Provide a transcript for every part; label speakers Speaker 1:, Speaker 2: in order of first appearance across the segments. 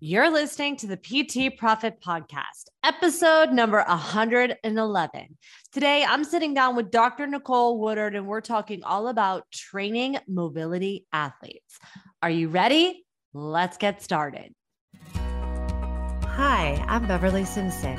Speaker 1: You're listening to the PT Profit Podcast, episode number 111. Today, I'm sitting down with Dr. Nicole Woodard, and we're talking all about training mobility athletes. Are you ready? Let's get started. Hi, I'm Beverly Simpson,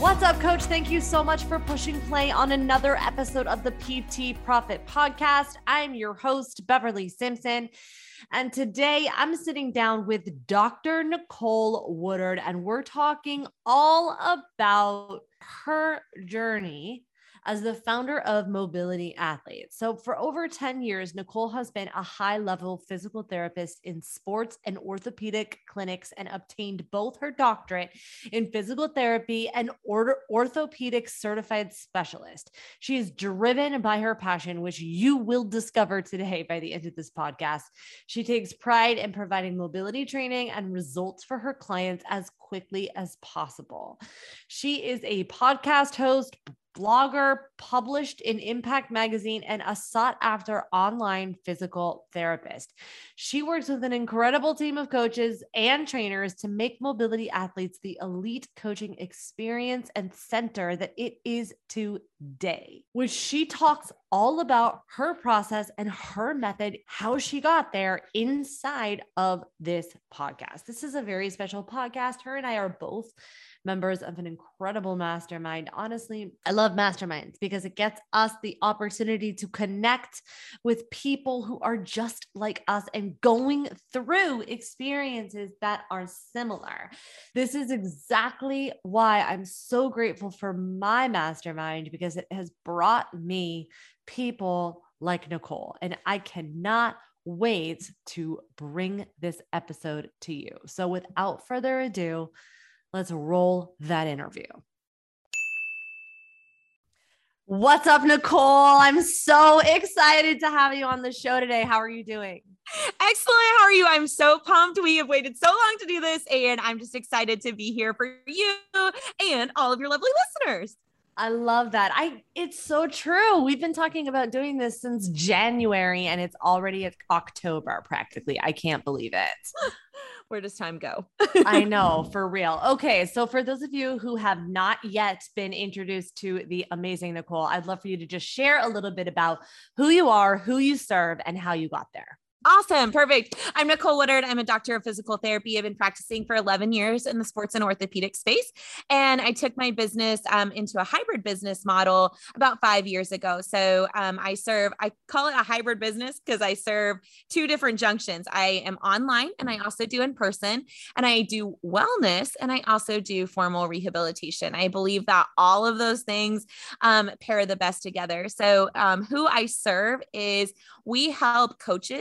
Speaker 1: What's up, coach? Thank you so much for pushing play on another episode of the PT Profit Podcast. I'm your host, Beverly Simpson. And today I'm sitting down with Dr. Nicole Woodard, and we're talking all about her journey as the founder of Mobility Athletes. So, for over 10 years, Nicole has been a high level physical therapist in sports and orthopedic clinics and obtained both her doctorate in physical therapy and orthopedic certified specialist. She is driven by her passion, which you will discover today by the end of this podcast. She takes pride in providing mobility training and results for her clients as quickly as possible. She is a podcast host, blogger, published in Impact Magazine, and a sought after online physical therapist. She works with an incredible team of coaches and trainers to make mobility athletes the elite coaching experience and center that it is today, which she talks all about her process and her method, how she got there inside of this podcast. This is a very special podcast. Her and I are both members of an incredible mastermind. Honestly, I love masterminds because it gets us the opportunity to connect with people who are just like us and going through experiences that are similar. This is exactly why I'm so grateful for my mastermind because it has brought me people like Nicole. And I cannot wait to bring this episode to you. So, without further ado, Let's roll that interview. What's up, Nicole? I'm so excited to have you on the show today. How are you doing?
Speaker 2: Excellent. How are you? I'm so pumped. We have waited so long to do this, and I'm just excited to be here for you and all of your lovely listeners.
Speaker 1: I love that. I it's so true. We've been talking about doing this since January and it's already October practically. I can't believe it.
Speaker 2: Where does time go?
Speaker 1: I know, for real. Okay, so for those of you who have not yet been introduced to the amazing Nicole, I'd love for you to just share a little bit about who you are, who you serve, and how you got there.
Speaker 2: Awesome. Perfect. I'm Nicole Woodard. I'm a doctor of physical therapy. I've been practicing for 11 years in the sports and orthopedic space. And I took my business um, into a hybrid business model about five years ago. So um, I serve, I call it a hybrid business because I serve two different junctions. I am online and I also do in person, and I do wellness and I also do formal rehabilitation. I believe that all of those things um, pair the best together. So, um, who I serve is we help coaches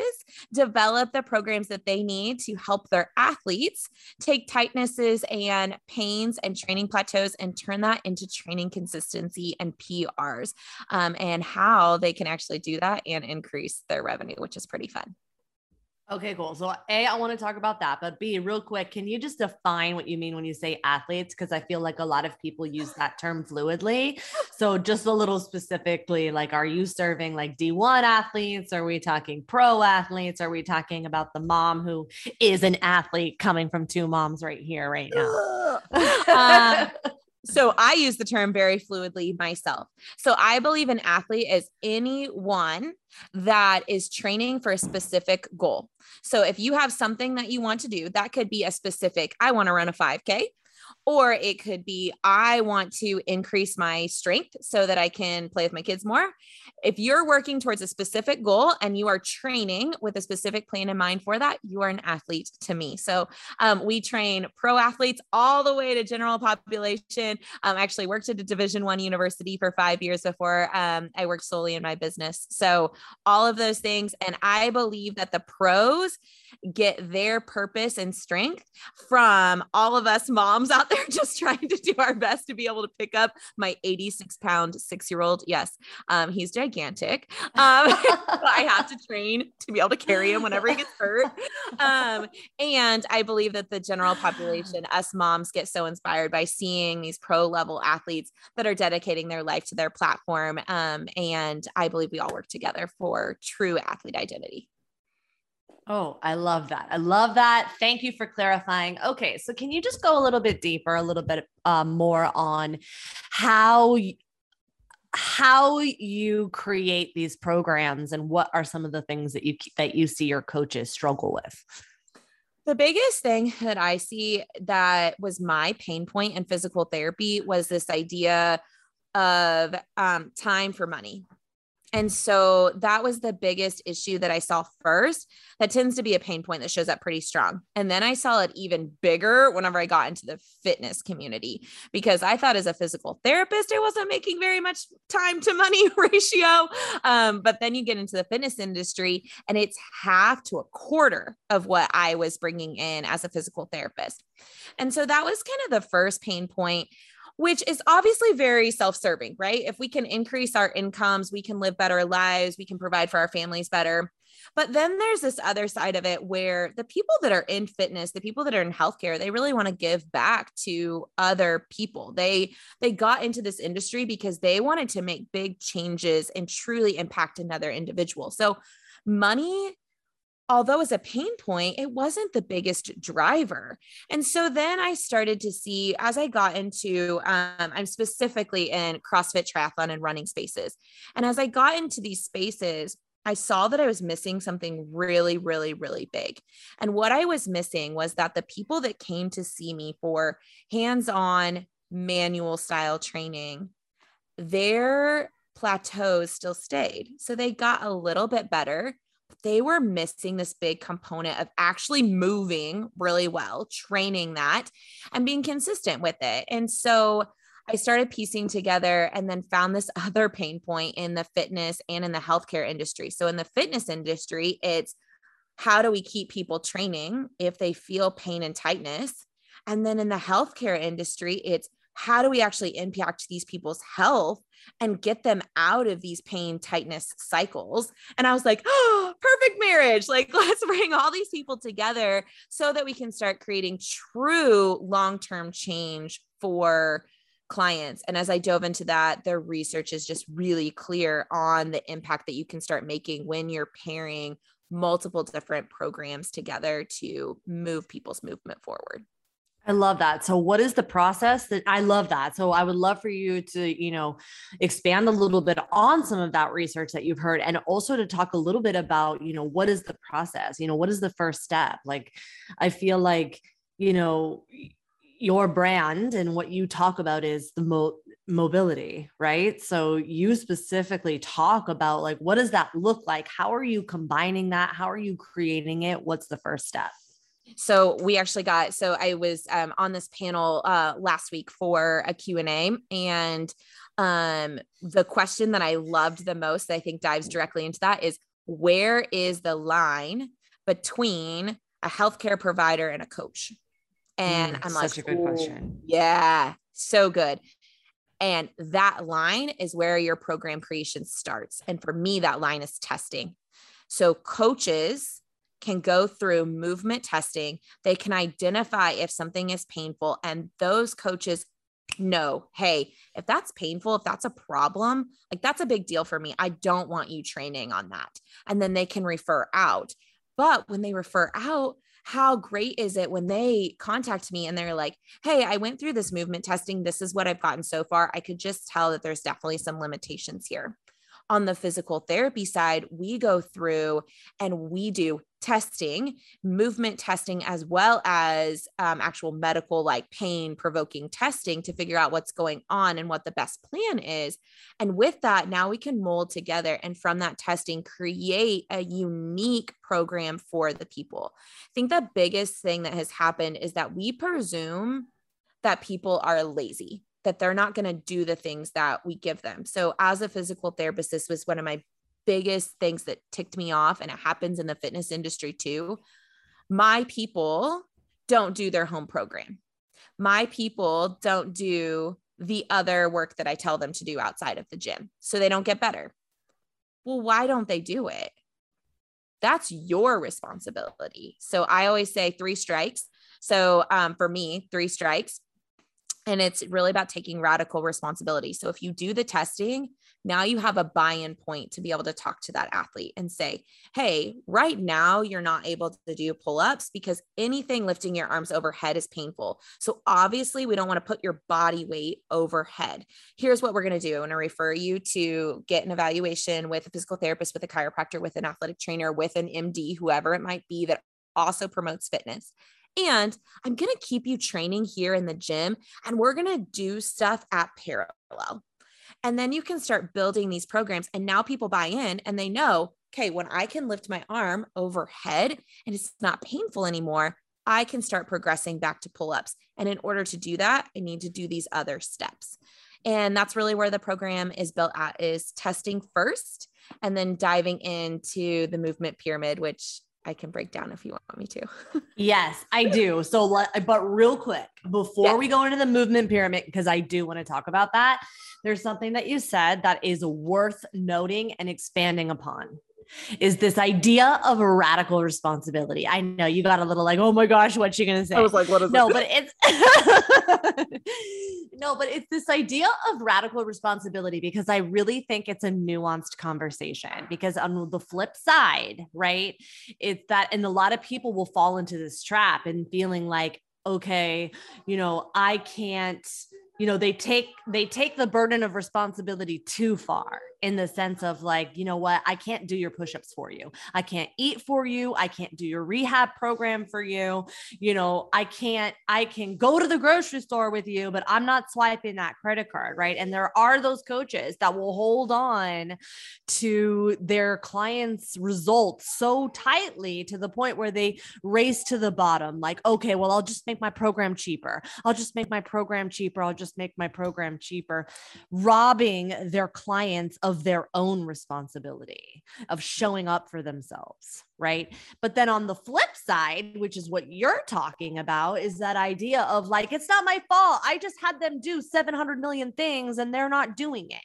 Speaker 2: develop the programs that they need to help their athletes take tightnesses and pains and training plateaus and turn that into training consistency and PRs um, and how they can actually do that and increase their revenue, which is pretty fun.
Speaker 1: Okay, cool. So, A, I want to talk about that, but B, real quick, can you just define what you mean when you say athletes? Because I feel like a lot of people use that term fluidly. So, just a little specifically, like, are you serving like D1 athletes? Are we talking pro athletes? Are we talking about the mom who is an athlete coming from two moms right here, right now?
Speaker 2: So I use the term very fluidly myself. So I believe an athlete is anyone that is training for a specific goal. So if you have something that you want to do, that could be a specific, I want to run a 5K. Or it could be, I want to increase my strength so that I can play with my kids more. If you're working towards a specific goal and you are training with a specific plan in mind for that, you are an athlete to me. So um, we train pro athletes all the way to general population. Um, I actually worked at a Division One university for five years before um, I worked solely in my business. So all of those things, and I believe that the pros get their purpose and strength from all of us moms out there just trying to do our best to be able to pick up my 86 pound six year old. Yes, um, he's gigantic. Um, I have to train to be able to carry him whenever he gets hurt. Um, and I believe that the general population, us moms, get so inspired by seeing these pro level athletes that are dedicating their life to their platform. Um, and I believe we all work together for true athlete identity.
Speaker 1: Oh, I love that. I love that. Thank you for clarifying. Okay, so can you just go a little bit deeper, a little bit uh, more on how how you create these programs and what are some of the things that you that you see your coaches struggle with?
Speaker 2: The biggest thing that I see that was my pain point in physical therapy was this idea of um, time for money. And so that was the biggest issue that I saw first. That tends to be a pain point that shows up pretty strong. And then I saw it even bigger whenever I got into the fitness community because I thought as a physical therapist, I wasn't making very much time to money ratio. Um, but then you get into the fitness industry and it's half to a quarter of what I was bringing in as a physical therapist. And so that was kind of the first pain point which is obviously very self serving, right? If we can increase our incomes, we can live better lives, we can provide for our families better. But then there's this other side of it where the people that are in fitness, the people that are in healthcare, they really want to give back to other people. They they got into this industry because they wanted to make big changes and truly impact another individual. So money although as a pain point, it wasn't the biggest driver. And so then I started to see as I got into, um, I'm specifically in CrossFit triathlon and running spaces. And as I got into these spaces, I saw that I was missing something really, really, really big. And what I was missing was that the people that came to see me for hands on manual style training, their plateaus still stayed. So they got a little bit better they were missing this big component of actually moving really well, training that, and being consistent with it. And so I started piecing together and then found this other pain point in the fitness and in the healthcare industry. So, in the fitness industry, it's how do we keep people training if they feel pain and tightness? And then in the healthcare industry, it's how do we actually impact these people's health and get them out of these pain tightness cycles. And i was like oh perfect marriage. Like let's bring all these people together so that we can start creating true long-term change for clients. And as i dove into that the research is just really clear on the impact that you can start making when you're pairing multiple different programs together to move people's movement forward
Speaker 1: I love that. So what is the process that I love that. So I would love for you to, you know, expand a little bit on some of that research that you've heard and also to talk a little bit about, you know, what is the process? You know, what is the first step? Like I feel like, you know, your brand and what you talk about is the mo- mobility, right? So you specifically talk about like what does that look like? How are you combining that? How are you creating it? What's the first step?
Speaker 2: So we actually got so i was um, on this panel uh, last week for a q&a and um, the question that i loved the most that i think dives directly into that is where is the line between a healthcare provider and a coach? And mm, i'm like such a good question. yeah so good. And that line is where your program creation starts. And for me that line is testing. So coaches can go through movement testing. They can identify if something is painful, and those coaches know, hey, if that's painful, if that's a problem, like that's a big deal for me. I don't want you training on that. And then they can refer out. But when they refer out, how great is it when they contact me and they're like, Hey, I went through this movement testing. This is what I've gotten so far. I could just tell that there's definitely some limitations here on the physical therapy side, we go through and we do testing, movement testing, as well as um, actual medical, like pain provoking testing to figure out what's going on and what the best plan is. And with that, now we can mold together and from that testing, create a unique program for the people. I think the biggest thing that has happened is that we presume that people are lazy that they're not going to do the things that we give them. So, as a physical therapist, this was one of my biggest things that ticked me off. And it happens in the fitness industry too. my people don't do their home program. My people don't do the other work that I tell them to do outside of the gym. So they don't get better. Well, why don't they do it? That's your responsibility. So I always say three strikes. So um, for me, three strikes. And it's really about taking radical responsibility. So if you do the testing, now you have a buy in point to be able to talk to that athlete and say, hey, right now you're not able to do pull ups because anything lifting your arms overhead is painful. So obviously, we don't want to put your body weight overhead. Here's what we're going to do I'm going to refer you to get an evaluation with a physical therapist, with a chiropractor, with an athletic trainer, with an MD, whoever it might be that also promotes fitness. And I'm going to keep you training here in the gym and we're going to do stuff at parallel. And then you can start building these programs. And now people buy in and they know, okay, when I can lift my arm overhead and it's not painful anymore, I can start progressing back to pull ups. And in order to do that, I need to do these other steps. And that's really where the program is built at is testing first and then diving into the movement pyramid, which I can break down if you want me to.
Speaker 1: yes, I do. So, but real quick, before yeah. we go into the movement pyramid, because I do want to talk about that, there's something that you said that is worth noting and expanding upon is this idea of a radical responsibility. I know you got a little like, oh my gosh, what's she gonna say? I
Speaker 2: was like, what is
Speaker 1: no, but it's no, but it's this idea of radical responsibility because I really think it's a nuanced conversation. Because on the flip side, right, it's that, and a lot of people will fall into this trap and feeling like, okay, you know, I can't you know they take they take the burden of responsibility too far in the sense of like you know what? I can't do your push-ups for you. I can't eat for you. I can't do your rehab program for you. You know i can't i can go to the grocery store with you but i'm not swiping that credit card right? And there are those coaches that will hold on to their clients results so tightly to the point where they race to the bottom like okay well i'll just make my program cheaper. I'll just make my program cheaper. I'll just make my program cheaper, robbing their clients of their own responsibility of mm. showing up for themselves. Right. But then on the flip side, which is what you're talking about, is that idea of like, it's not my fault. I just had them do 700 million things and they're not doing it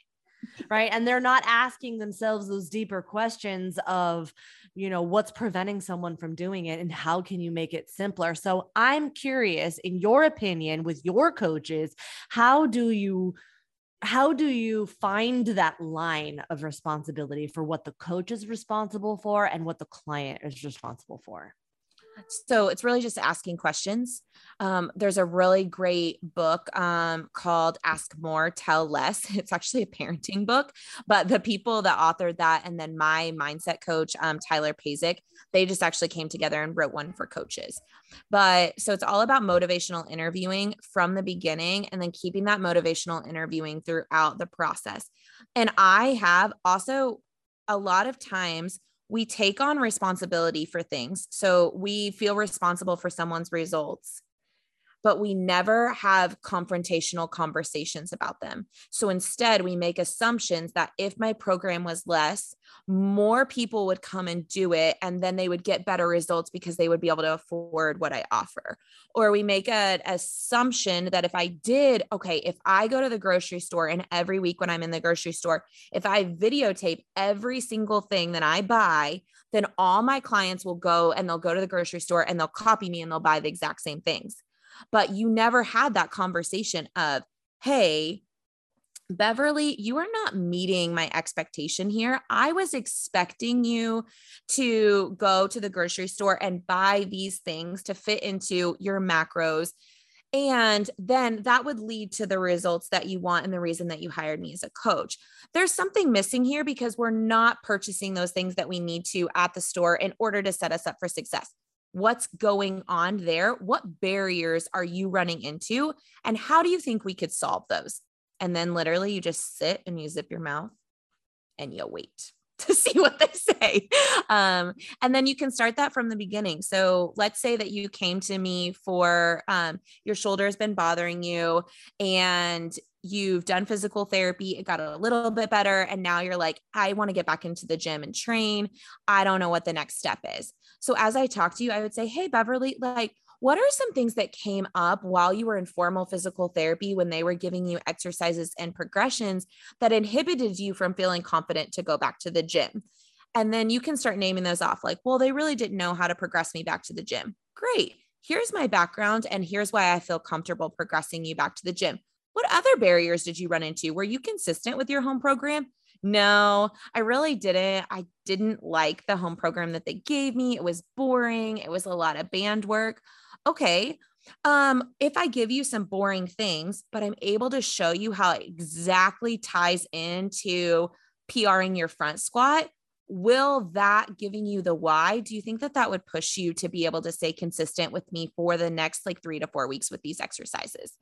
Speaker 1: right and they're not asking themselves those deeper questions of you know what's preventing someone from doing it and how can you make it simpler so i'm curious in your opinion with your coaches how do you how do you find that line of responsibility for what the coach is responsible for and what the client is responsible for
Speaker 2: so it's really just asking questions. Um, there's a really great book um, called Ask More, Tell Less. It's actually a parenting book, but the people that authored that and then my mindset coach, um, Tyler Pazik, they just actually came together and wrote one for coaches. But so it's all about motivational interviewing from the beginning and then keeping that motivational interviewing throughout the process. And I have also a lot of times we take on responsibility for things. So we feel responsible for someone's results but we never have confrontational conversations about them. So instead, we make assumptions that if my program was less, more people would come and do it, and then they would get better results because they would be able to afford what I offer. Or we make an assumption that if I did, okay, if I go to the grocery store and every week when I'm in the grocery store, if I videotape every single thing that I buy, then all my clients will go and they'll go to the grocery store and they'll copy me and they'll buy the exact same things but you never had that conversation of, hey, Beverly, you are not meeting my expectation here. I was expecting you to go to the grocery store and buy these things to fit into your macros. And then that would lead to the results that you want and the reason that you hired me as a coach. There's something missing here because we're not purchasing those things that we need to at the store in order to set us up for success what's going on there? What barriers are you running into? And how do you think we could solve those? And then literally you just sit and you zip your mouth and you wait to see what they say. Um, and then you can start that from the beginning. So let's say that you came to me for um, your shoulder has been bothering you and you've done physical therapy, it got a little bit better, and now you're like, I want to get back into the gym and train. I don't know what the next step is. So as I talk to you, I would say, Hey, Beverly, like, what are some things that came up while you were in formal physical therapy when they were giving you exercises and progressions that inhibited you from feeling confident to go back to the gym? And then you can start naming those off like, well, they really didn't know how to progress me back to the gym. Great. Here's my background, and here's why I feel comfortable progressing you back to the gym. What other barriers did you run into? Were you consistent with your home program? No, I really didn't. I didn't like the home program that they gave me. It was boring. It was a lot of band work. Okay. Um, if I give you some boring things, but I'm able to show you how it exactly ties into PRing your front squat, will that giving you the why do you think that that would push you to be able to stay consistent with me for the next like 3 to 4 weeks with these exercises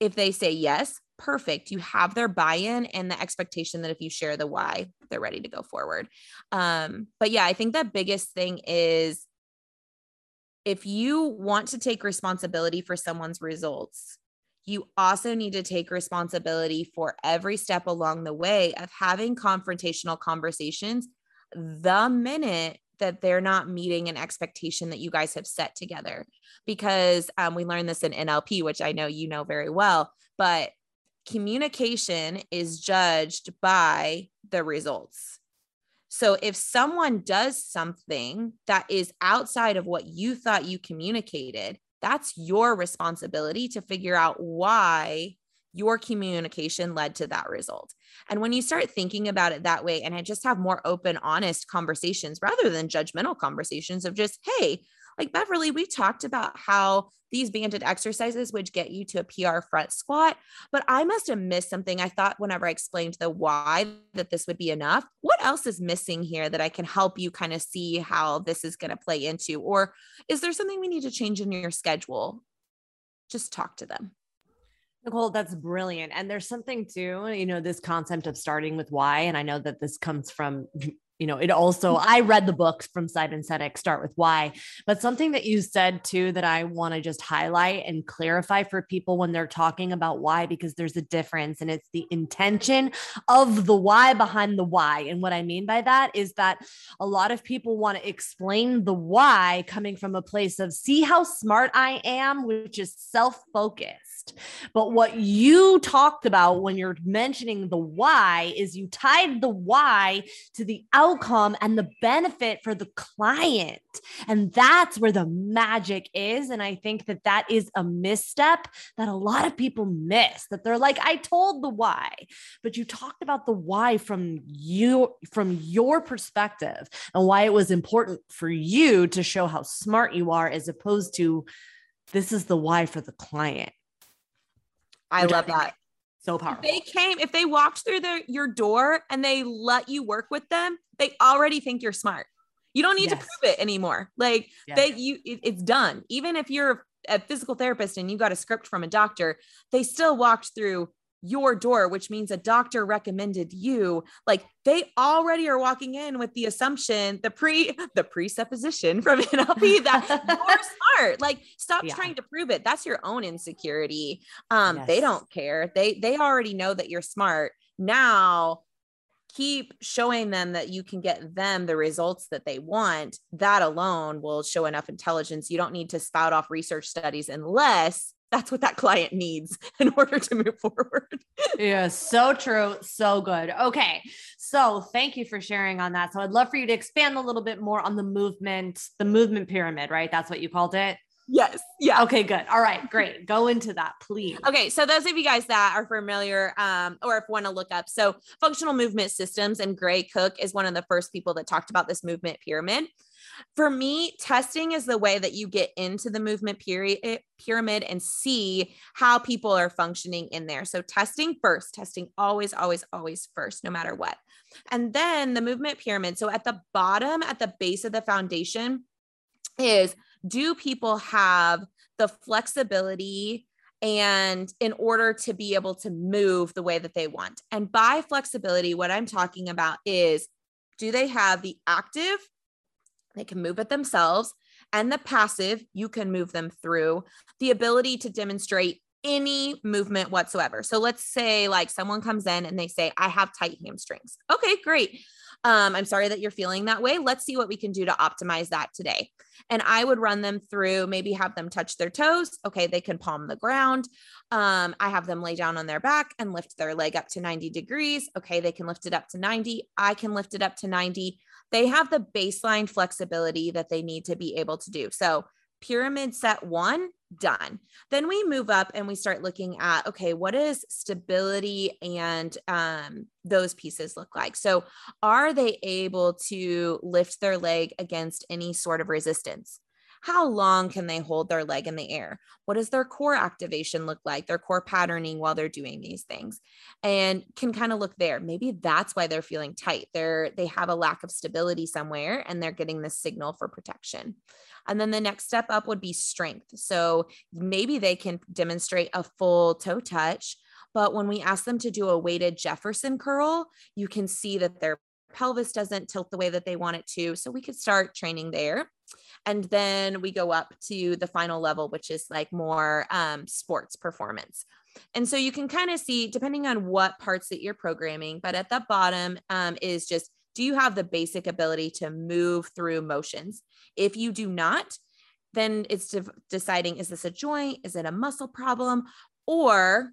Speaker 2: if they say yes perfect. You have their buy-in and the expectation that if you share the why they're ready to go forward. Um but yeah i think the biggest thing is if you want to take responsibility for someone's results you also need to take responsibility for every step along the way of having confrontational conversations the minute that they're not meeting an expectation that you guys have set together. Because um, we learned this in NLP, which I know you know very well, but communication is judged by the results. So if someone does something that is outside of what you thought you communicated, that's your responsibility to figure out why your communication led to that result. And when you start thinking about it that way and I just have more open, honest conversations rather than judgmental conversations of just, hey, like Beverly, we talked about how these banded exercises would get you to a PR front squat, but I must have missed something. I thought whenever I explained the why that this would be enough, what else is missing here that I can help you kind of see how this is going to play into? Or is there something we need to change in your schedule? Just talk to them.
Speaker 1: Nicole, that's brilliant. And there's something too, you know, this concept of starting with why. And I know that this comes from you know, it also, mm-hmm. I read the books from Simon Sinek, Start with Why, but something that you said too that I want to just highlight and clarify for people when they're talking about why, because there's a difference and it's the intention of the why behind the why. And what I mean by that is that a lot of people want to explain the why coming from a place of see how smart I am, which is self focused. But what you talked about when you're mentioning the why is you tied the why to the outcome and the benefit for the client. And that's where the magic is. And I think that that is a misstep that a lot of people miss that they're like, I told the why, but you talked about the why from you, from your perspective and why it was important for you to show how smart you are as opposed to this is the why for the client.
Speaker 2: I love that.
Speaker 1: So powerful.
Speaker 2: If they came, if they walked through the, your door and they let you work with them, they already think you're smart. You don't need yes. to prove it anymore. Like yes. they, you, it, it's done. Even if you're a physical therapist and you got a script from a doctor, they still walked through your door, which means a doctor recommended you. Like they already are walking in with the assumption, the pre, the presupposition from NLP that you're smart. Like stop yeah. trying to prove it. That's your own insecurity. Um, yes. they don't care. They they already know that you're smart. Now keep showing them that you can get them the results that they want. That alone will show enough intelligence. You don't need to spout off research studies unless that's what that client needs in order to move forward.
Speaker 1: yeah, so true. So good. Okay. So thank you for sharing on that. So I'd love for you to expand a little bit more on the movement, the movement pyramid, right? That's what you called it.
Speaker 2: Yes. Yeah.
Speaker 1: Okay, good. All right, great. Go into that, please.
Speaker 2: Okay. So those of you guys that are familiar um, or if want to look up, so functional movement systems and Gray Cook is one of the first people that talked about this movement pyramid. For me, testing is the way that you get into the movement period eh, pyramid and see how people are functioning in there. So testing first, testing always, always, always first, no matter what. And then the movement pyramid. So at the bottom, at the base of the foundation, is do people have the flexibility and in order to be able to move the way that they want. And by flexibility, what I'm talking about is do they have the active they can move it themselves. And the passive, you can move them through the ability to demonstrate any movement whatsoever. So let's say like someone comes in and they say, I have tight hamstrings. Okay, great. Um, I'm sorry that you're feeling that way. Let's see what we can do to optimize that today. And I would run them through, maybe have them touch their toes. Okay, they can palm the ground. Um, I have them lay down on their back and lift their leg up to 90 degrees. Okay, they can lift it up to 90. I can lift it up to 90. They have the baseline flexibility that they need to be able to do. So, pyramid set one, done. Then we move up and we start looking at okay, what does stability and um, those pieces look like? So, are they able to lift their leg against any sort of resistance? How long can they hold their leg in the air? What does their core activation look like? Their core patterning while they're doing these things, and can kind of look there. Maybe that's why they're feeling tight. They're they have a lack of stability somewhere, and they're getting this signal for protection. And then the next step up would be strength. So maybe they can demonstrate a full toe touch, but when we ask them to do a weighted Jefferson curl, you can see that their pelvis doesn't tilt the way that they want it to. So we could start training there. And then we go up to the final level, which is like more um, sports performance. And so you can kind of see, depending on what parts that you're programming, but at the bottom um, is just do you have the basic ability to move through motions? If you do not, then it's de- deciding is this a joint? Is it a muscle problem? Or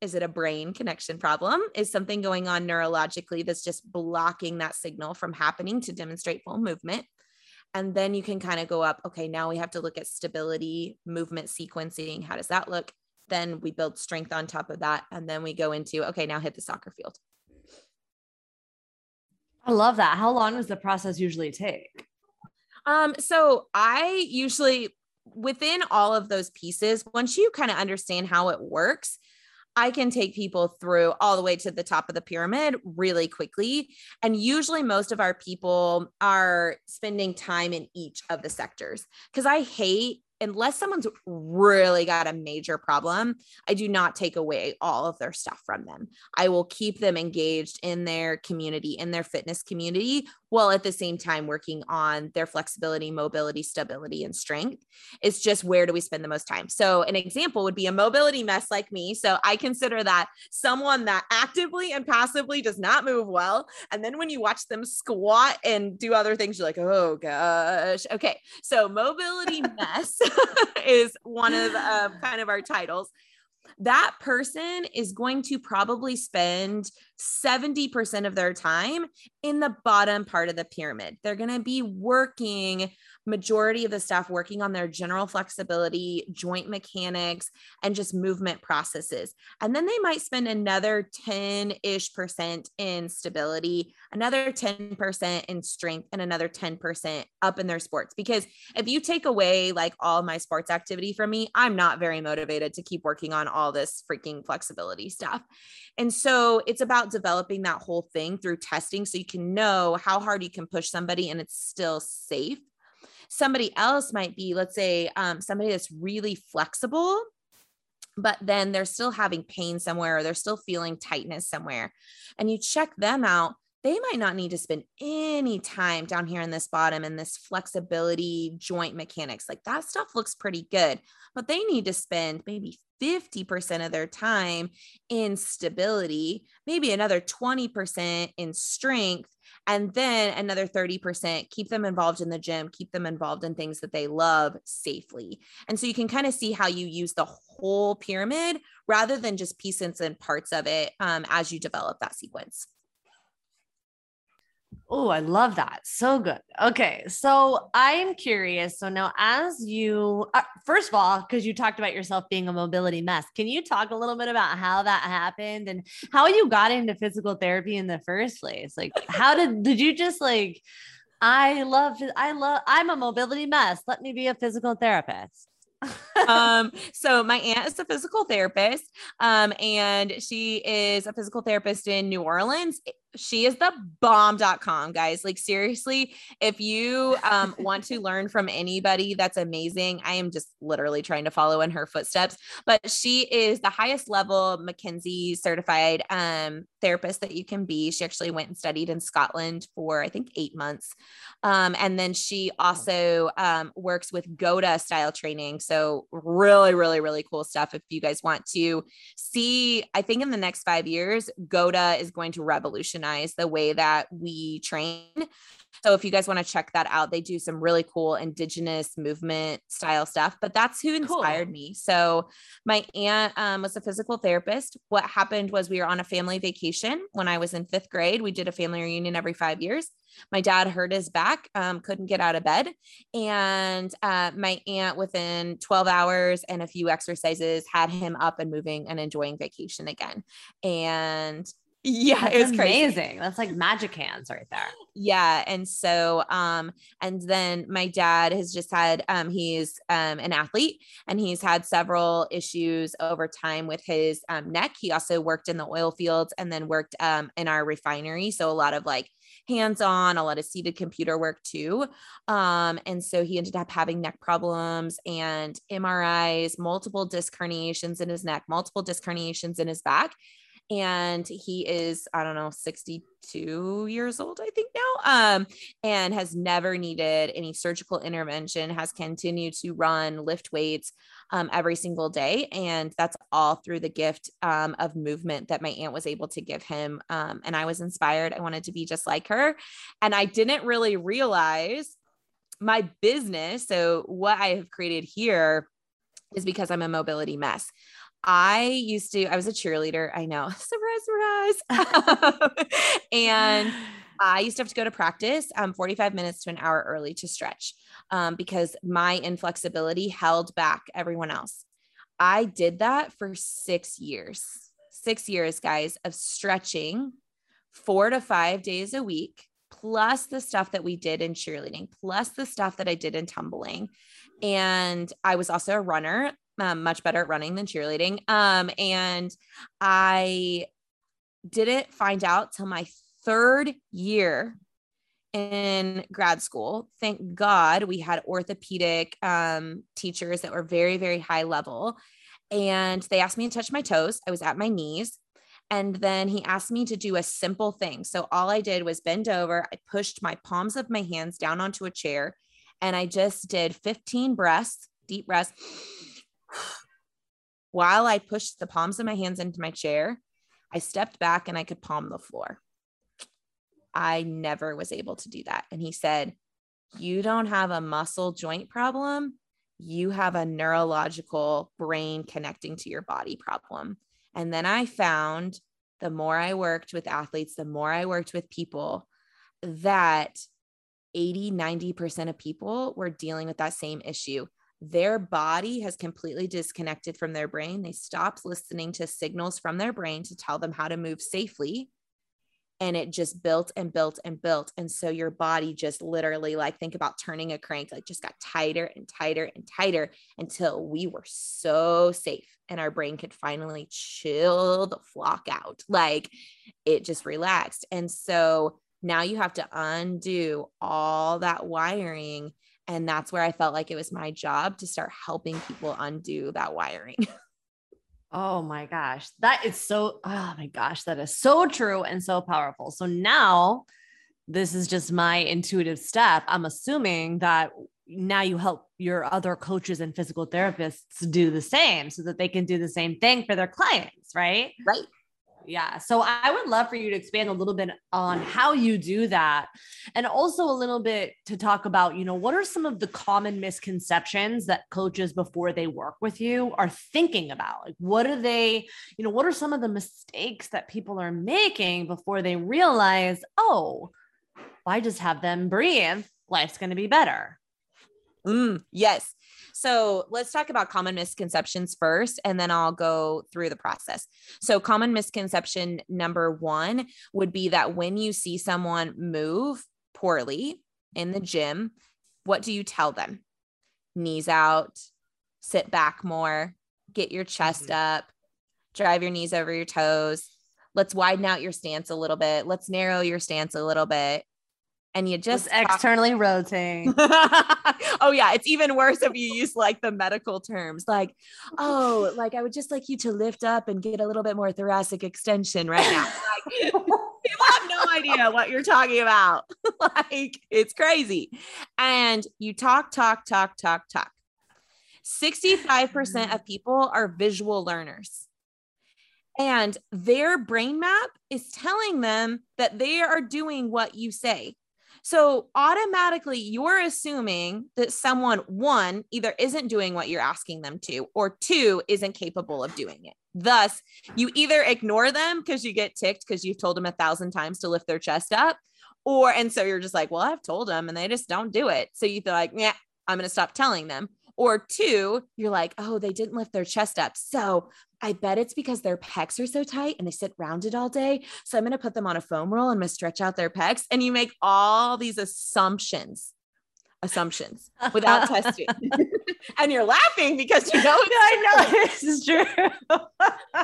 Speaker 2: is it a brain connection problem? Is something going on neurologically that's just blocking that signal from happening to demonstrate full movement? And then you can kind of go up, okay, now we have to look at stability, movement sequencing. How does that look? Then we build strength on top of that. And then we go into, okay, now hit the soccer field.
Speaker 1: I love that. How long does the process usually take?
Speaker 2: Um, so I usually within all of those pieces, once you kind of understand how it works, I can take people through all the way to the top of the pyramid really quickly. And usually, most of our people are spending time in each of the sectors because I hate unless someone's really got a major problem, I do not take away all of their stuff from them. I will keep them engaged in their community, in their fitness community, while at the same time working on their flexibility, mobility, stability, and strength. It's just where do we spend the most time? So, an example would be a mobility mess like me. So, I consider that someone that actively and passively does not move well. And then when you watch them squat and do other things, you're like, oh gosh. Okay. So, mobility mess is one of uh, kind of our titles that person is going to probably spend 70% of their time in the bottom part of the pyramid. They're going to be working majority of the staff working on their general flexibility, joint mechanics, and just movement processes. And then they might spend another 10 ish percent in stability, another 10% in strength, and another 10% up in their sports. Because if you take away like all my sports activity from me, I'm not very motivated to keep working on all this freaking flexibility stuff. And so it's about developing that whole thing through testing so you can know how hard you can push somebody and it's still safe Somebody else might be, let's say, um, somebody that's really flexible, but then they're still having pain somewhere or they're still feeling tightness somewhere. And you check them out they might not need to spend any time down here in this bottom and this flexibility joint mechanics. Like that stuff looks pretty good, but they need to spend maybe 50% of their time in stability, maybe another 20% in strength, and then another 30% keep them involved in the gym, keep them involved in things that they love safely. And so you can kind of see how you use the whole pyramid rather than just pieces and parts of it um, as you develop that sequence.
Speaker 1: Oh, I love that. So good. Okay. So I'm curious. So now, as you, uh, first of all, because you talked about yourself being a mobility mess, can you talk a little bit about how that happened and how you got into physical therapy in the first place? Like, how did, did you just like, I love, I love, I'm a mobility mess. Let me be a physical therapist
Speaker 2: um, so my aunt is a physical therapist, um, and she is a physical therapist in New Orleans. She is the bomb.com guys. Like seriously if you um, want to learn from anybody that's amazing i am just literally trying to follow in her footsteps. But she is the highest level McKenzie certified um, therapist that you can be. She actually went and studied in scotland for i think eight months. Um, and then she also um, works with GOATA style training. So really really really cool stuff if you guys want to see. I think in the next five years GOATA is going to revolutionize the way that we train. So if you guys want to check that out, they do some really cool indigenous movement style stuff. But that's who inspired cool. me. So my aunt um, was a physical therapist. What happened was we were on a family vacation when I was in fifth grade. We did a family reunion every five years. My dad hurt his back, um, couldn't get out of bed. And uh, my aunt, within 12 hours and a few exercises, had him up and moving and enjoying vacation again. And yeah,
Speaker 1: That's
Speaker 2: it was
Speaker 1: amazing.
Speaker 2: Crazy.
Speaker 1: That's like magic hands right there.
Speaker 2: Yeah. And so, um, and then my dad has just had, um, he's um, an athlete and he's had several issues over time with his um, neck. He also worked in the oil fields and then worked um, in our refinery. So a lot of like hands on, a lot of seated computer work too. Um, and so he ended up having neck problems and MRIs, multiple disc herniations in his neck, multiple disc herniations in his back and he is i don't know 62 years old i think now um and has never needed any surgical intervention has continued to run lift weights um, every single day and that's all through the gift um, of movement that my aunt was able to give him um, and i was inspired. I wanted to be just like her and i didn't really realize my business so what i have created here is because i'm a mobility mess I used to, I was a cheerleader. I know, surprise, surprise. and I used to have to go to practice um, 45 minutes to an hour early to stretch um, because my inflexibility held back everyone else. I did that for six years, six years, guys, of stretching four to five days a week, plus the stuff that we did in cheerleading, plus the stuff that I did in tumbling. And I was also a runner um, much better at running than cheerleading. Um, and I didn't find out till my third year in grad school. Thank God we had orthopedic um, teachers that were very, very high level. And they asked me to touch my toes. I was at my knees. And then he asked me to do a simple thing. So all I did was bend over. I pushed my palms of my hands down onto a chair and I just did 15 breaths, deep breaths while I pushed the palms of my hands into my chair, I stepped back and I could palm the floor. I never was able to do that. And he said, You don't have a muscle joint problem. You have a neurological brain connecting to your body problem. And then I found the more I worked with athletes, the more I worked with people, that 80, 90% of people were dealing with that same issue their body has completely disconnected from their brain. They stopped listening to signals from their brain to tell them how to move safely. And it just built and built and built. And so your body just literally, like, think about turning a crank, like, just got tighter and tighter and tighter until we were so safe and our brain could finally chill the flock out. Like, it just relaxed. And so now you have to undo all that wiring and that's where I felt like it was my job to start helping people undo that wiring.
Speaker 1: Oh my gosh. That is so, oh my gosh, that is so true and so powerful. So now this is just my intuitive step. I'm assuming that now you help your other coaches and physical therapists do the same so that they can do the same thing for their clients, right?
Speaker 2: Right.
Speaker 1: Yeah. So I would love for you to expand a little bit on how you do that. And also a little bit to talk about, you know, what are some of the common misconceptions that coaches before they work with you are thinking about? Like, what are they, you know, what are some of the mistakes that people are making before they realize, oh, I just have them breathe, life's going to be better?
Speaker 2: Mm, yes. So let's talk about common misconceptions first, and then I'll go through the process. So, common misconception number one would be that when you see someone move poorly in the gym, what do you tell them? Knees out, sit back more, get your chest mm-hmm. up, drive your knees over your toes, let's widen out your stance a little bit. Let's narrow your stance a little bit. And you just
Speaker 1: Just externally rotate.
Speaker 2: oh yeah, it's even worse if you use like the medical terms, like, oh, like I would just like you to lift up and get a little bit more thoracic extension right now. Like, people have no idea what you're talking about. like it's crazy. And you talk, talk, talk, talk, talk. 65% of people are visual learners. And their brain map is telling them that they are doing what you say. So automatically you're assuming that someone, one, either isn't doing what you're asking them to, or two, isn't capable of doing it. Thus, you either ignore them because you get ticked because you've told them a thousand times to lift their chest up, or, and so you're just like, well, I've told them and they just don't do it. So you feel like, yeah, I'm going to stop telling them. Or two, you're like, oh, they didn't lift their chest up. So I bet it's because their pecs are so tight and they sit rounded all day. So I'm going to put them on a foam roll and I'm going to stretch out their pecs. And you make all these assumptions, assumptions without testing. and you're laughing because you know,
Speaker 1: I know this is true.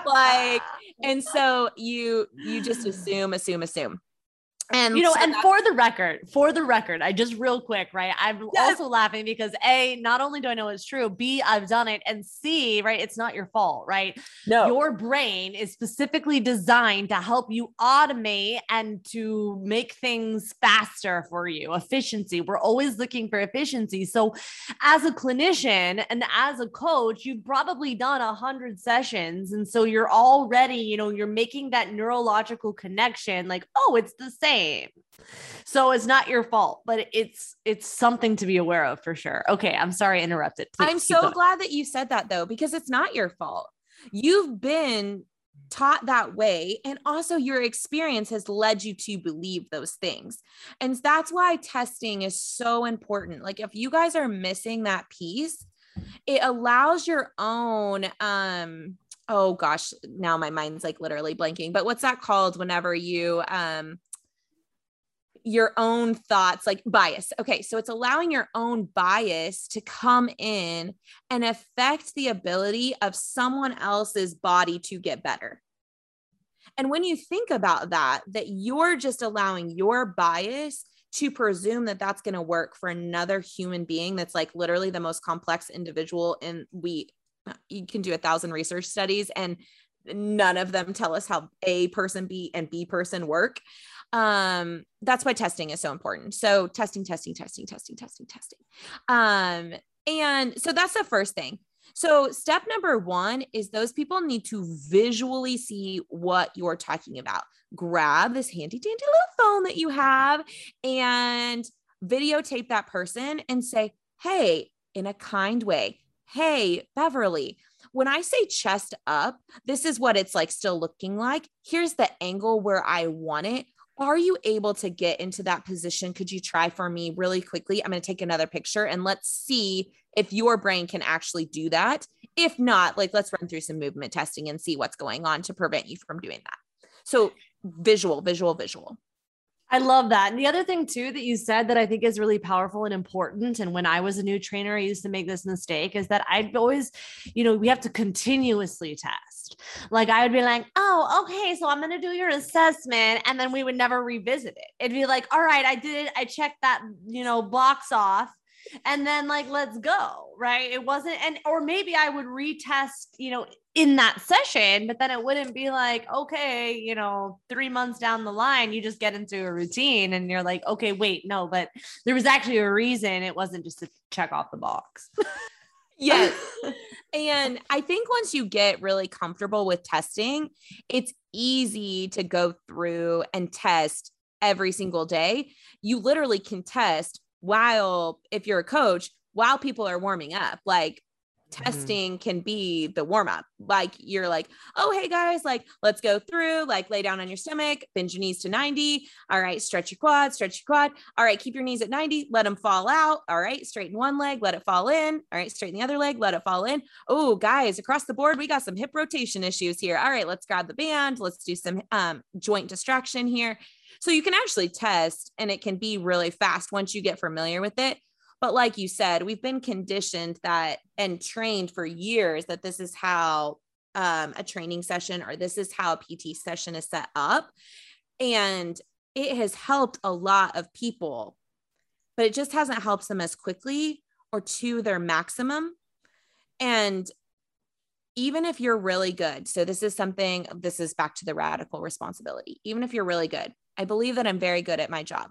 Speaker 2: like, and so you, you just assume, assume, assume. And
Speaker 1: you know,
Speaker 2: so
Speaker 1: and for the record, for the record, I just real quick, right? I'm
Speaker 2: Yes.
Speaker 1: also laughing because A, not only do I know it's true, B, I've done it, and C, right, it's not your fault, right?
Speaker 2: no,
Speaker 1: Your brain is specifically designed to help you automate and to make things faster for you, efficiency. We're always looking for efficiency. So, as a clinician and as a coach, you've probably done a hundred sessions. And so you're already, you know, you're making that neurological connection like, oh, it's the same. So it's not your fault, but it's it's something to be aware of for sure. Okay, I'm sorry I interrupted. Please
Speaker 2: I'm so
Speaker 1: going.
Speaker 2: glad that you said that though, because it's not your fault. You've been taught that way. And also, your experience has led you to believe those things. And that's why testing is so important. Like, if you guys are missing that piece, it allows your own, um, oh gosh, now my mind's like literally blanking, but what's that called whenever you, um, your own thoughts like bias. Okay, so it's allowing your own bias to come in and affect the ability of someone else's body to get better. And when you think about that, that you're just allowing your bias to presume that that's going to work for another human being that's like literally the most complex individual and we you can do a thousand research studies and none of them tell us how a person b and b person work um that's why testing is so important. So testing testing testing testing testing testing. Um and so that's the first thing. So step number one is those people need to visually see what you're talking about. Grab this handy dandy little phone that you have and videotape that person and say hey in a kind way. Hey beverly when I say chest up, this is what it's like still looking like. Here's the angle where I want it. Are you able to get into that position? Could you try for me really quickly? I'm going to take another picture and let's see if your brain can actually do that. If not, like let's run through some movement testing and see what's going on to prevent you from doing that. So, visual, visual, visual.
Speaker 1: I love that. And the other thing too that you said that I think is really powerful and important. And when I was a new trainer, I used to make this mistake is that I'd always, you know, we have to continuously test. Like I would be like, oh, okay, so I'm gonna do your assessment, and then we would never revisit it. It'd be like, all right, I did it, I checked that, you know, box off. And then like let's go, right? It wasn't and or maybe I would retest, you know, in that session, but then it wouldn't be like, okay, you know, three months down the line, you just get into a routine and you're like, okay, wait, no, but there was actually a reason. It wasn't just to check off the box.
Speaker 2: Yes. and I think once you get really comfortable with testing, it's easy to go through and test every single day. You literally can test while, if you're a coach, while people are warming up. Like testing can be the warm up. Like you're like, oh, hey guys, like let's go through, like lay down on your stomach, bend your knees to 90. All right, stretch your quad, stretch your quad. All right, keep your knees at 90, let them fall out. All right, straighten one leg, let it fall in. All right, straighten the other leg, let it fall in. Oh, guys, across the board, we got some hip rotation issues here. All right, let's grab the band. Let's do some um, joint distraction here. So you can actually test and it can be really fast once you get familiar with it. But like you said, we've been conditioned that and trained for years that this is how um, a training session or this is how a PT session is set up. And it has helped a lot of people, but it just hasn't helped them as quickly or to their maximum. And even if you're really good, so this is something, this is back to the radical responsibility. Even if you're really good, I believe that I'm very good at my job.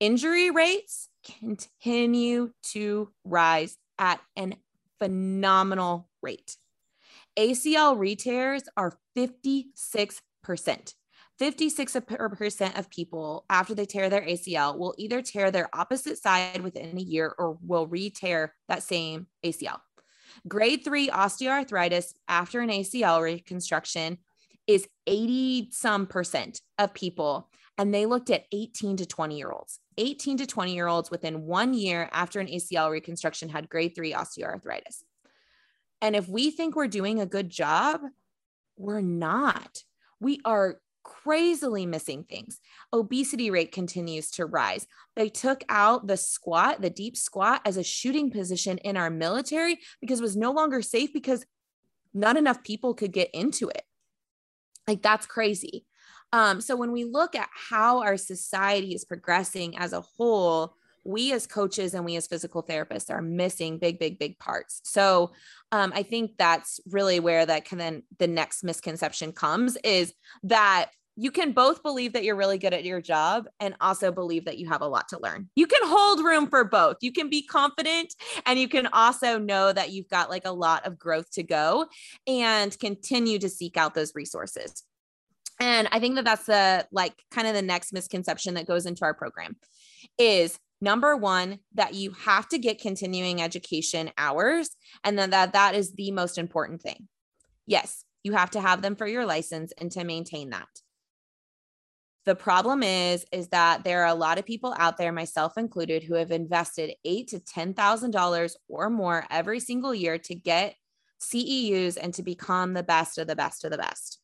Speaker 2: Injury rates continue to rise at an phenomenal rate. ACL retears are 56%. 56% of people after they tear their ACL will either tear their opposite side within a year or will re-tear that same ACL. Grade three osteoarthritis after an ACL reconstruction is 80 some percent of people. And they looked at 18 to 20 year olds. 18 to 20 year olds within one year after an ACL reconstruction had grade three osteoarthritis. And if we think we're doing a good job, we're not. We are crazily missing things. Obesity rate continues to rise. They took out the squat, the deep squat, as a shooting position in our military because it was no longer safe because not enough people could get into it. Like that's crazy. Um, so when we look at how our society is progressing as a whole, we as coaches and we as physical therapists are missing big, big, big parts. So um, I think that's really where that can then the next misconception comes is that you can both believe that you're really good at your job and also believe that you have a lot to learn. You can hold room for both. You can be confident and you can also know that you've got like a lot of growth to go and continue to seek out those resources. And I think that that's the like kind of the next misconception that goes into our program is number one that you have to get continuing education hours and then that that is the most important thing. Yes, you have to have them for your license and to maintain that. The problem is, is that there are a lot of people out there, myself included, who have invested eight to ten thousand dollars or more every single year to get CEUs and to become the best of the best of the best.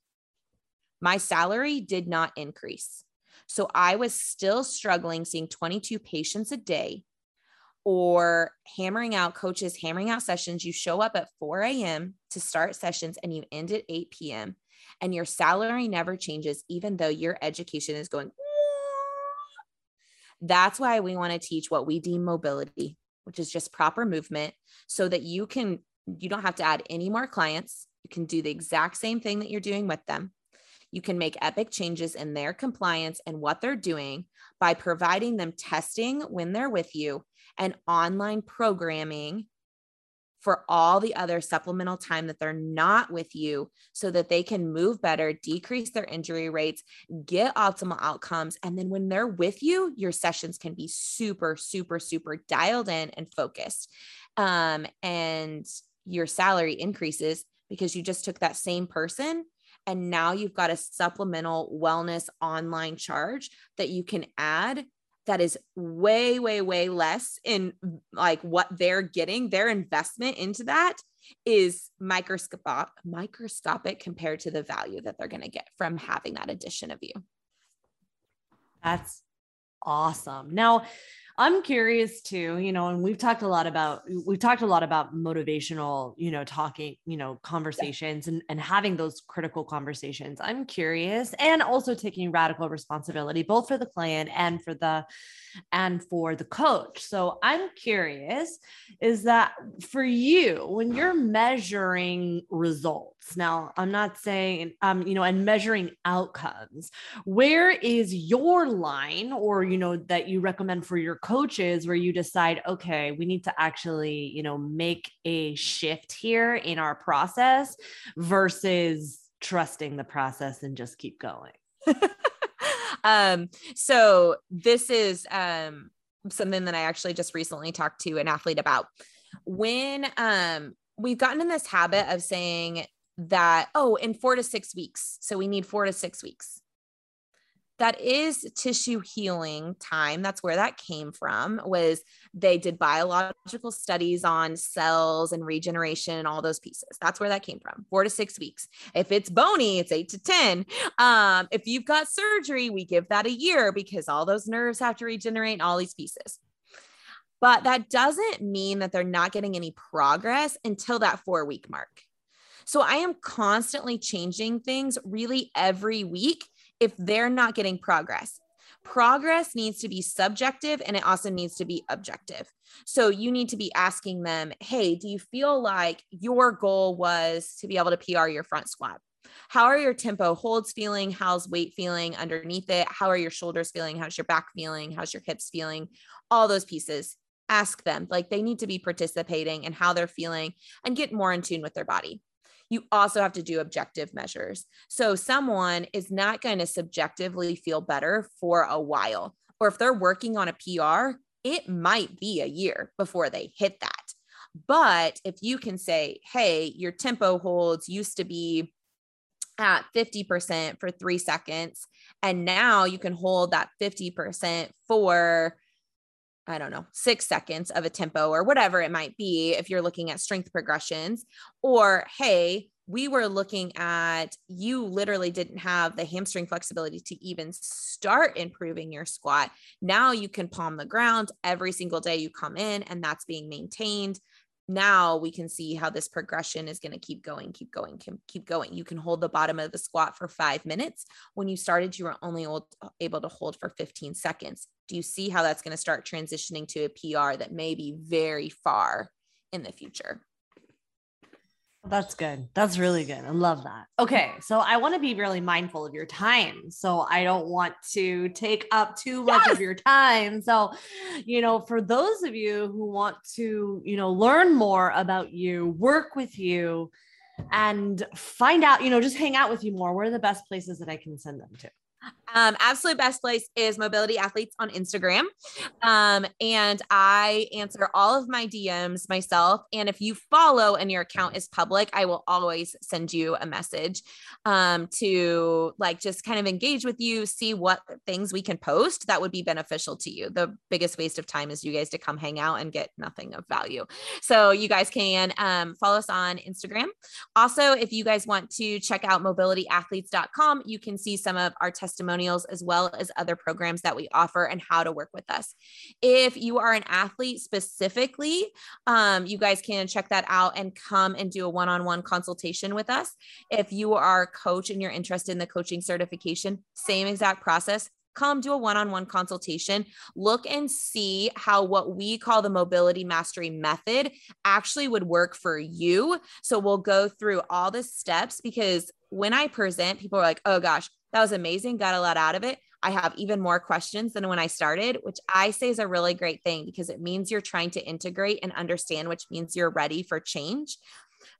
Speaker 2: My salary did not increase. So I was still struggling seeing 22 patients a day or hammering out coaches, hammering out sessions. You show up at 4 a.m. to start sessions and you end at 8 p.m and your salary never changes, even though your education is going. That's why we want to teach what we deem mobility, which is just proper movement so that you can, you don't have to add any more clients. You can do the exact same thing that you're doing with them. You can make epic changes in their compliance and what they're doing by providing them testing when they're with you and online programming for all the other supplemental time that they're not with you so that they can move better, decrease their injury rates, get optimal outcomes. And then when they're with you, your sessions can be super, super, super dialed in and focused. Um, and your salary increases because you just took that same person and now you've got a supplemental wellness online charge that you can add that is way, way, way less in like what they're getting. Their investment into that is microscopic, microscopic compared to the value that they're going to get from having that addition of you.
Speaker 1: That's awesome. Now, I'm curious too, you know, and we've talked a lot about we've talked a lot about motivational, you know, talking, you know, conversations yeah. and, and having those critical conversations. I'm curious and also taking radical responsibility both for the client and for the and for the coach. So I'm curious is that for you when you're measuring results. Now, I'm not saying um you know and measuring outcomes. Where is your line or you know that you recommend for your coaches where you decide okay, we need to actually, you know, make a shift here in our process versus trusting the process and just keep going.
Speaker 2: um, so this is um, something that I actually just recently talked to an athlete about. When um, we've gotten in this habit of saying that, oh, in four to six weeks. So we need four to six weeks that is tissue healing time that's where that came from was they did biological studies on cells and regeneration and all those pieces. That's where that came from four to six weeks. If it's bony it's eight to ten. Um, if you've got surgery we give that a year because all those nerves have to regenerate and all these pieces. But that doesn't mean that they're not getting any progress until that four week mark. So I am constantly changing things really every week if they're not getting progress. Progress needs to be subjective and it also needs to be objective. So you need to be asking them, hey, do you feel like your goal was to be able to PR your front squat? How are your tempo holds feeling? How's weight feeling underneath it? How are your shoulders feeling? How's your back feeling? How's your hips feeling? All those pieces. Ask them, like they need to be participating and how they're feeling and get more in tune with their body you also have to do objective measures. So someone is not going to subjectively feel better for a while. Or if they're working on a PR, it might be a year before they hit that. But if you can say, hey, your tempo holds used to be at 50% for three seconds, and now you can hold that 50% for I don't know, six seconds of a tempo or whatever it might be if you're looking at strength progressions. Or, hey, we were looking at you literally didn't have the hamstring flexibility to even start improving your squat. Now you can palm the ground every single day you come in, and that's being maintained now we can see how this progression is going to keep going, keep going, keep going. You can hold the bottom of the squat for five minutes. When you started, you were only able to hold for 15 seconds. Do you see how that's going to start transitioning to a PR that may be very far in the future?
Speaker 1: That's good. That's really good. I love that. Okay. So I want to be really mindful of your time. So I don't want to take up too much yes. of your time. So, you know, for those of you who want to, you know, learn more about you, work with you, and find out, you know, just hang out with you more, where are the best places that I can send them to?
Speaker 2: Um, absolute best place is Mobility Athletes on Instagram. Um, and I answer all of my DMs myself. And if you follow and your account is public, I will always send you a message um, to like just kind of engage with you, see what things we can post that would be beneficial to you. The biggest waste of time is you guys to come hang out and get nothing of value. So you guys can um, follow us on Instagram. Also, if you guys want to check out mobilityathletes.com, you can see some of our testimonials testimonials as well as other programs that we offer and how to work with us. If you are an athlete specifically, um, you guys can check that out and come and do a one on one consultation with us. If you are a coach and you're interested in the coaching certification, same exact process come do a one-on-one consultation look and see how what we call the mobility mastery method actually would work for you so we'll go through all the steps because when i present people are like oh gosh that was amazing. Got a lot out of it. I have even more questions than when I started, which I say is a really great thing because it means you're trying to integrate and understand, which means you're ready for change.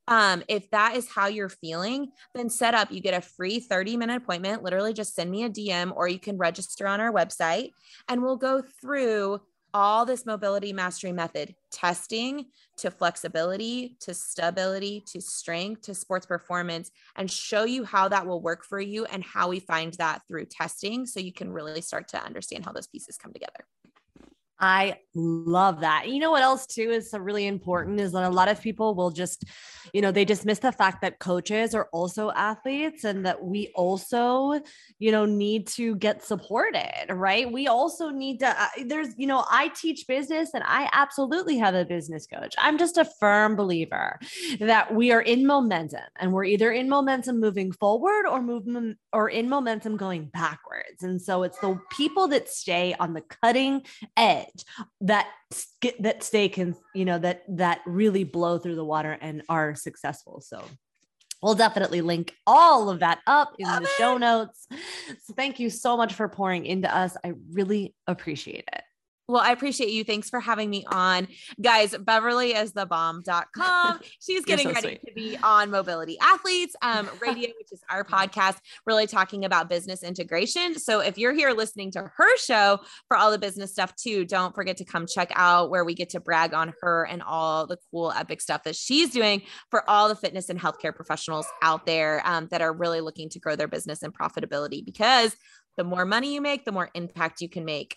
Speaker 2: Um, if that is how you're feeling, then set up. You get a free 30 minute appointment. Literally, just send me a DM or you can register on our website and we'll go through all this mobility mastery method testing to flexibility to stability to strength to sports performance and show you how that will work for you and how we find that through testing so you can really start to understand how those pieces come together.
Speaker 1: I love that. You know what else too is really important is that a lot of people will just, you know, they dismiss the fact that coaches are also athletes and that we also, you know, need to get supported, right? We also need to uh, there's, you know, I teach business and I absolutely have a business coach. I'm just a firm believer that we are in momentum and we're either in momentum moving forward or movement or in momentum going backwards. And so it's the people that stay on the cutting edge that that stay can you know that that really blow through the water and are successful so We'll definitely link all of that up in Love the show notes. So thank you so much for pouring into us. I really appreciate it.
Speaker 2: Well, I appreciate you. Thanks for having me on. Guys, Beverly is the bomb.com. She's getting so ready sweet. to be on Mobility Athletes um, Radio, which is our podcast, really talking about business integration. So if you're here listening to her show for all the business stuff too, don't forget to come check out where we get to brag on her and all the cool, epic stuff that she's doing for all the fitness and healthcare professionals out there um, that are really looking to grow their business and profitability because the more money you make, the more impact you can make.